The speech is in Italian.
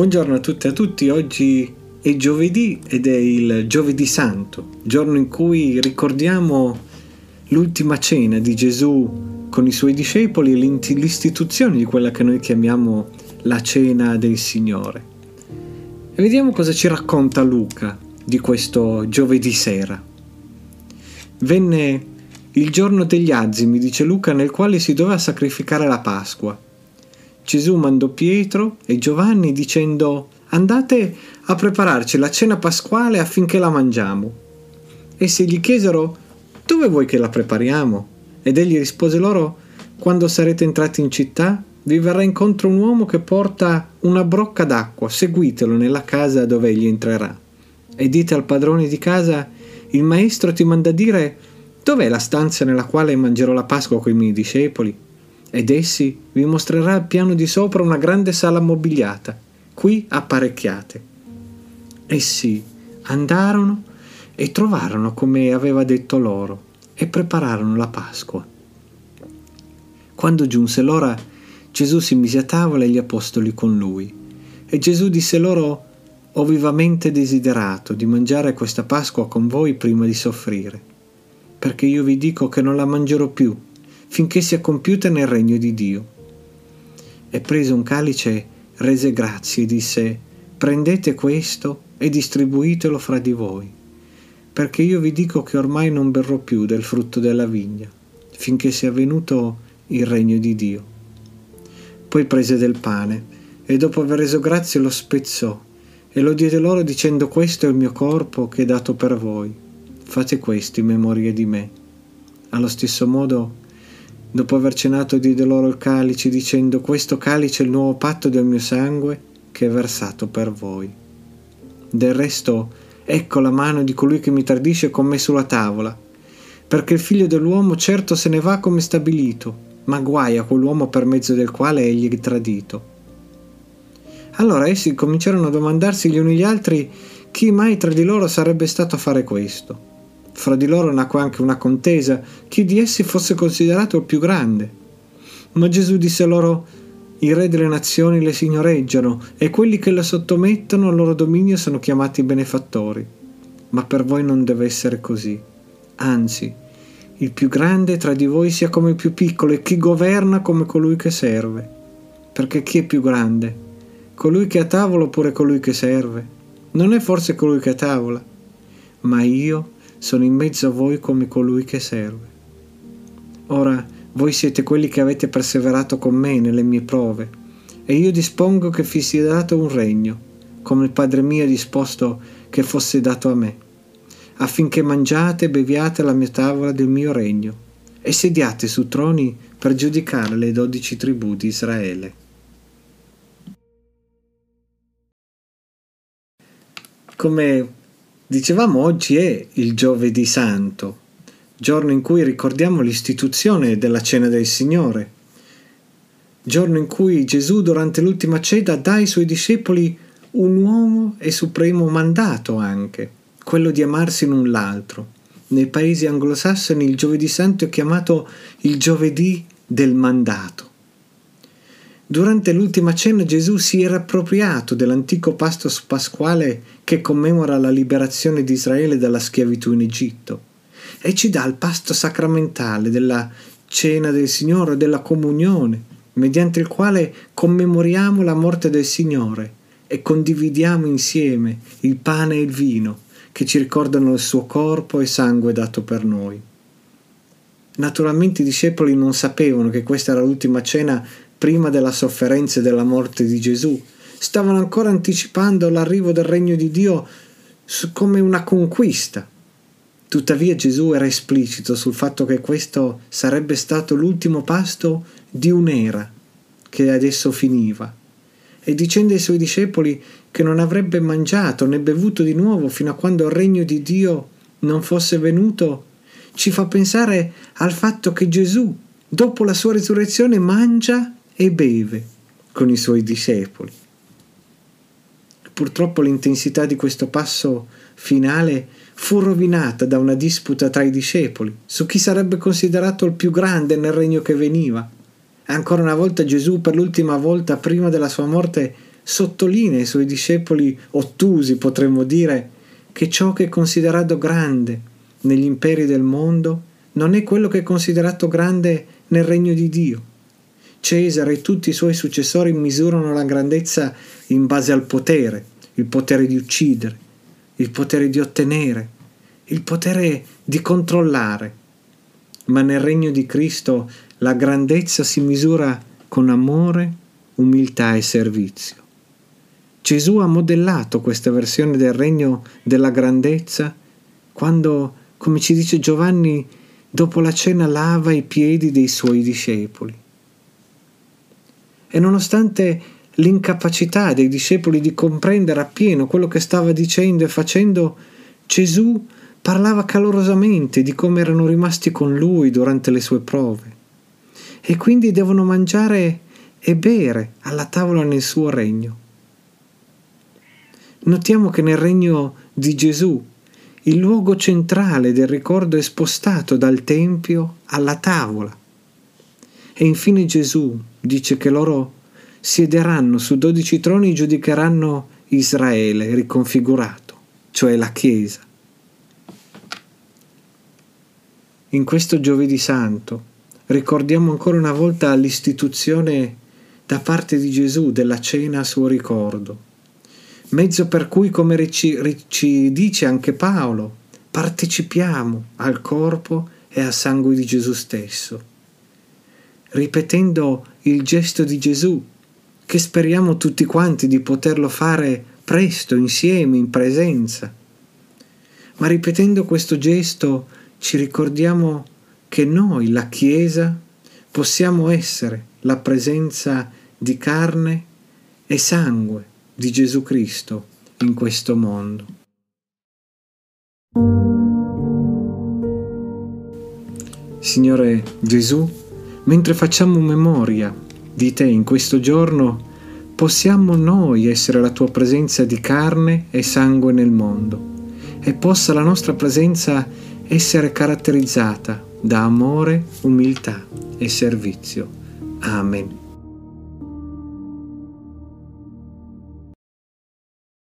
Buongiorno a tutte e a tutti, oggi è giovedì ed è il giovedì santo, giorno in cui ricordiamo l'ultima cena di Gesù con i suoi discepoli e l'istituzione di quella che noi chiamiamo la cena del Signore. E vediamo cosa ci racconta Luca di questo giovedì sera. Venne il giorno degli azimi, dice Luca, nel quale si doveva sacrificare la Pasqua Gesù mandò Pietro e Giovanni dicendo andate a prepararci la cena pasquale affinché la mangiamo. Essi gli chiesero dove vuoi che la prepariamo? Ed egli rispose loro quando sarete entrati in città vi verrà incontro un uomo che porta una brocca d'acqua, seguitelo nella casa dove egli entrerà. E dite al padrone di casa il maestro ti manda dire dov'è la stanza nella quale mangerò la Pasqua con i miei discepoli? Ed essi vi mostrerà al piano di sopra una grande sala mobiliata, qui apparecchiate. Essi andarono e trovarono come aveva detto loro e prepararono la Pasqua. Quando giunse l'ora, Gesù si mise a tavola e gli apostoli con lui. E Gesù disse loro, ho vivamente desiderato di mangiare questa Pasqua con voi prima di soffrire, perché io vi dico che non la mangerò più finché sia compiuta nel regno di Dio. E preso un calice, rese grazie e disse, prendete questo e distribuitelo fra di voi, perché io vi dico che ormai non berrò più del frutto della vigna, finché sia venuto il regno di Dio. Poi prese del pane e dopo aver reso grazie lo spezzò e lo diede loro dicendo questo è il mio corpo che è dato per voi. Fate questo in memoria di me. Allo stesso modo Dopo aver cenato diede loro il calice dicendo questo calice è il nuovo patto del mio sangue che è versato per voi. Del resto ecco la mano di colui che mi tradisce con me sulla tavola, perché il figlio dell'uomo certo se ne va come stabilito, ma guai a quell'uomo per mezzo del quale egli è tradito. Allora essi cominciarono a domandarsi gli uni gli altri chi mai tra di loro sarebbe stato a fare questo. Fra di loro nacque anche una contesa, chi di essi fosse considerato il più grande. Ma Gesù disse loro, i re delle nazioni le signoreggiano e quelli che le sottomettono al loro dominio sono chiamati benefattori. Ma per voi non deve essere così. Anzi, il più grande tra di voi sia come il più piccolo e chi governa come colui che serve. Perché chi è più grande? Colui che è a tavola oppure colui che serve? Non è forse colui che è a tavola? Ma io sono in mezzo a voi come colui che serve. Ora voi siete quelli che avete perseverato con me nelle mie prove, e io dispongo che vi sia dato un regno, come il Padre mio ha disposto che fosse dato a me, affinché mangiate e beviate alla mia tavola del mio regno, e sediate su troni per giudicare le dodici tribù di Israele. Come Dicevamo oggi è il giovedì santo, giorno in cui ricordiamo l'istituzione della cena del Signore, giorno in cui Gesù durante l'ultima cena dà ai suoi discepoli un nuovo e supremo mandato anche, quello di amarsi l'un l'altro. Nei paesi anglosassoni il giovedì santo è chiamato il giovedì del mandato. Durante l'ultima cena Gesù si era appropriato dell'antico pasto pasquale che commemora la liberazione di Israele dalla schiavitù in Egitto e ci dà il pasto sacramentale della cena del Signore, della comunione, mediante il quale commemoriamo la morte del Signore e condividiamo insieme il pane e il vino che ci ricordano il suo corpo e sangue dato per noi. Naturalmente i discepoli non sapevano che questa era l'ultima cena prima della sofferenza e della morte di Gesù, stavano ancora anticipando l'arrivo del regno di Dio come una conquista. Tuttavia Gesù era esplicito sul fatto che questo sarebbe stato l'ultimo pasto di un'era che adesso finiva e dicendo ai suoi discepoli che non avrebbe mangiato né bevuto di nuovo fino a quando il regno di Dio non fosse venuto, ci fa pensare al fatto che Gesù, dopo la sua risurrezione, mangia e beve con i suoi discepoli. Purtroppo l'intensità di questo passo finale fu rovinata da una disputa tra i discepoli su chi sarebbe considerato il più grande nel regno che veniva. Ancora una volta Gesù, per l'ultima volta prima della sua morte, sottolinea ai suoi discepoli ottusi, potremmo dire, che ciò che è considerato grande negli imperi del mondo non è quello che è considerato grande nel regno di Dio. Cesare e tutti i suoi successori misurano la grandezza in base al potere, il potere di uccidere, il potere di ottenere, il potere di controllare. Ma nel regno di Cristo la grandezza si misura con amore, umiltà e servizio. Gesù ha modellato questa versione del regno della grandezza quando, come ci dice Giovanni, dopo la cena lava i piedi dei suoi discepoli. E nonostante l'incapacità dei discepoli di comprendere appieno quello che stava dicendo e facendo, Gesù parlava calorosamente di come erano rimasti con lui durante le sue prove. E quindi devono mangiare e bere alla tavola nel suo regno. Notiamo che nel regno di Gesù il luogo centrale del ricordo è spostato dal Tempio alla tavola. E infine Gesù dice che loro siederanno su dodici troni e giudicheranno Israele riconfigurato, cioè la Chiesa. In questo giovedì santo ricordiamo ancora una volta l'istituzione da parte di Gesù della cena a suo ricordo mezzo per cui, come ci dice anche Paolo, partecipiamo al corpo e al sangue di Gesù stesso, ripetendo il gesto di Gesù, che speriamo tutti quanti di poterlo fare presto, insieme, in presenza. Ma ripetendo questo gesto ci ricordiamo che noi, la Chiesa, possiamo essere la presenza di carne e sangue di Gesù Cristo in questo mondo. Signore Gesù, mentre facciamo memoria di te in questo giorno, possiamo noi essere la tua presenza di carne e sangue nel mondo e possa la nostra presenza essere caratterizzata da amore, umiltà e servizio. Amen.